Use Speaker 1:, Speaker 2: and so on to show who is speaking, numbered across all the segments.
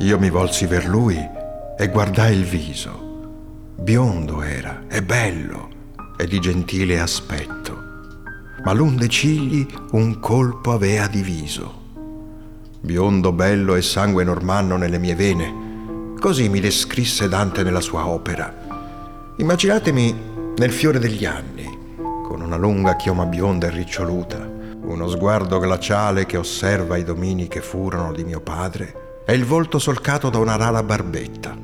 Speaker 1: Io mi volsi ver lui e guardai il viso. Biondo era, e bello, e di gentile aspetto, ma l'unde cigli un colpo avea diviso. Biondo bello e sangue normanno nelle mie vene, così mi descrisse Dante nella sua opera. Immaginatemi nel fiore degli anni, con una lunga chioma bionda e riccioluta, uno sguardo glaciale che osserva i domini che furono di mio padre e il volto solcato da una rara barbetta.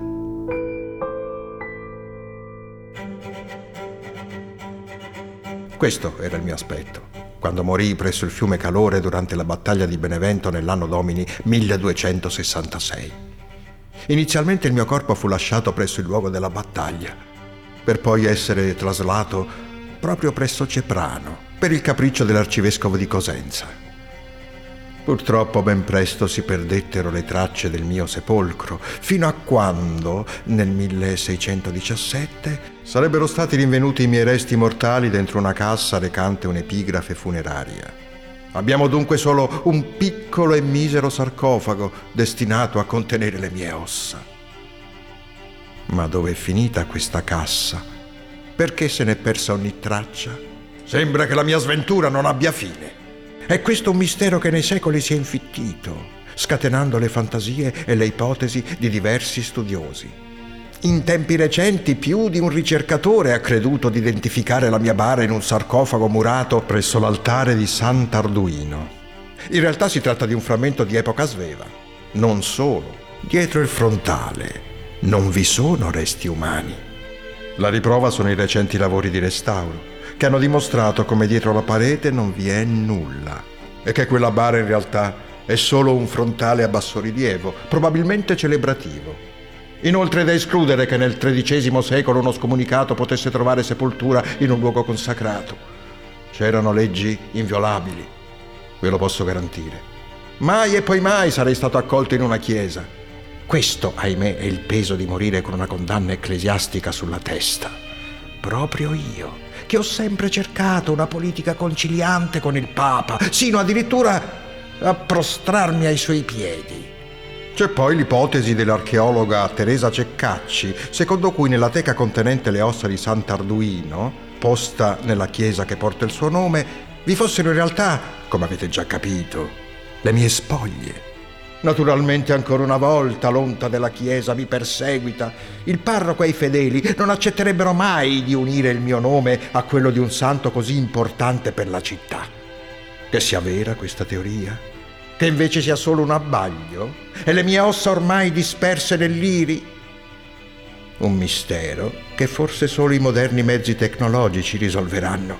Speaker 1: Questo era il mio aspetto, quando morì presso il fiume Calore durante la battaglia di Benevento nell'anno domini 1266. Inizialmente il mio corpo fu lasciato presso il luogo della battaglia, per poi essere traslato proprio presso Ceprano, per il capriccio dell'arcivescovo di Cosenza. Purtroppo ben presto si perdettero le tracce del mio sepolcro, fino a quando, nel 1617, sarebbero stati rinvenuti i miei resti mortali dentro una cassa recante un'epigrafe funeraria. Abbiamo dunque solo un piccolo e misero sarcofago destinato a contenere le mie ossa. Ma dove è finita questa cassa? Perché se n'è persa ogni traccia? Sembra che la mia sventura non abbia fine. È questo un mistero che nei secoli si è infittito, scatenando le fantasie e le ipotesi di diversi studiosi. In tempi recenti più di un ricercatore ha creduto di identificare la mia bara in un sarcofago murato presso l'altare di Sant'Arduino. In realtà si tratta di un frammento di epoca sveva. Non solo, dietro il frontale non vi sono resti umani. La riprova sono i recenti lavori di restauro che hanno dimostrato come dietro la parete non vi è nulla e che quella bara in realtà è solo un frontale a basso rilievo, probabilmente celebrativo. Inoltre è da escludere che nel XIII secolo uno scomunicato potesse trovare sepoltura in un luogo consacrato. C'erano leggi inviolabili, ve lo posso garantire. Mai e poi mai sarei stato accolto in una chiesa. Questo, ahimè, è il peso di morire con una condanna ecclesiastica sulla testa. Proprio io che ho sempre cercato una politica conciliante con il Papa, sino addirittura a prostrarmi ai suoi piedi. C'è poi l'ipotesi dell'archeologa Teresa Ceccacci, secondo cui nella teca contenente le ossa di Sant'Arduino, posta nella chiesa che porta il suo nome, vi fossero in realtà, come avete già capito, le mie spoglie. Naturalmente ancora una volta l'onta della Chiesa mi perseguita. Il parroco e i fedeli non accetterebbero mai di unire il mio nome a quello di un santo così importante per la città. Che sia vera questa teoria? Che invece sia solo un abbaglio? E le mie ossa ormai disperse nell'iri? Un mistero che forse solo i moderni mezzi tecnologici risolveranno.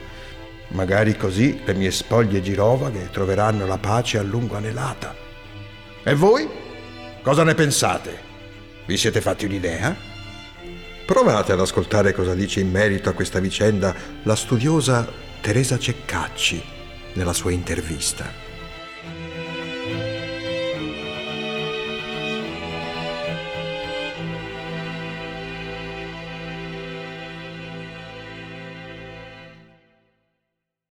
Speaker 1: Magari così le mie spoglie girovaghe troveranno la pace a lungo anelata. E voi? Cosa ne pensate? Vi siete fatti un'idea? Provate ad ascoltare cosa dice in merito a questa vicenda la studiosa Teresa Ceccacci nella sua intervista.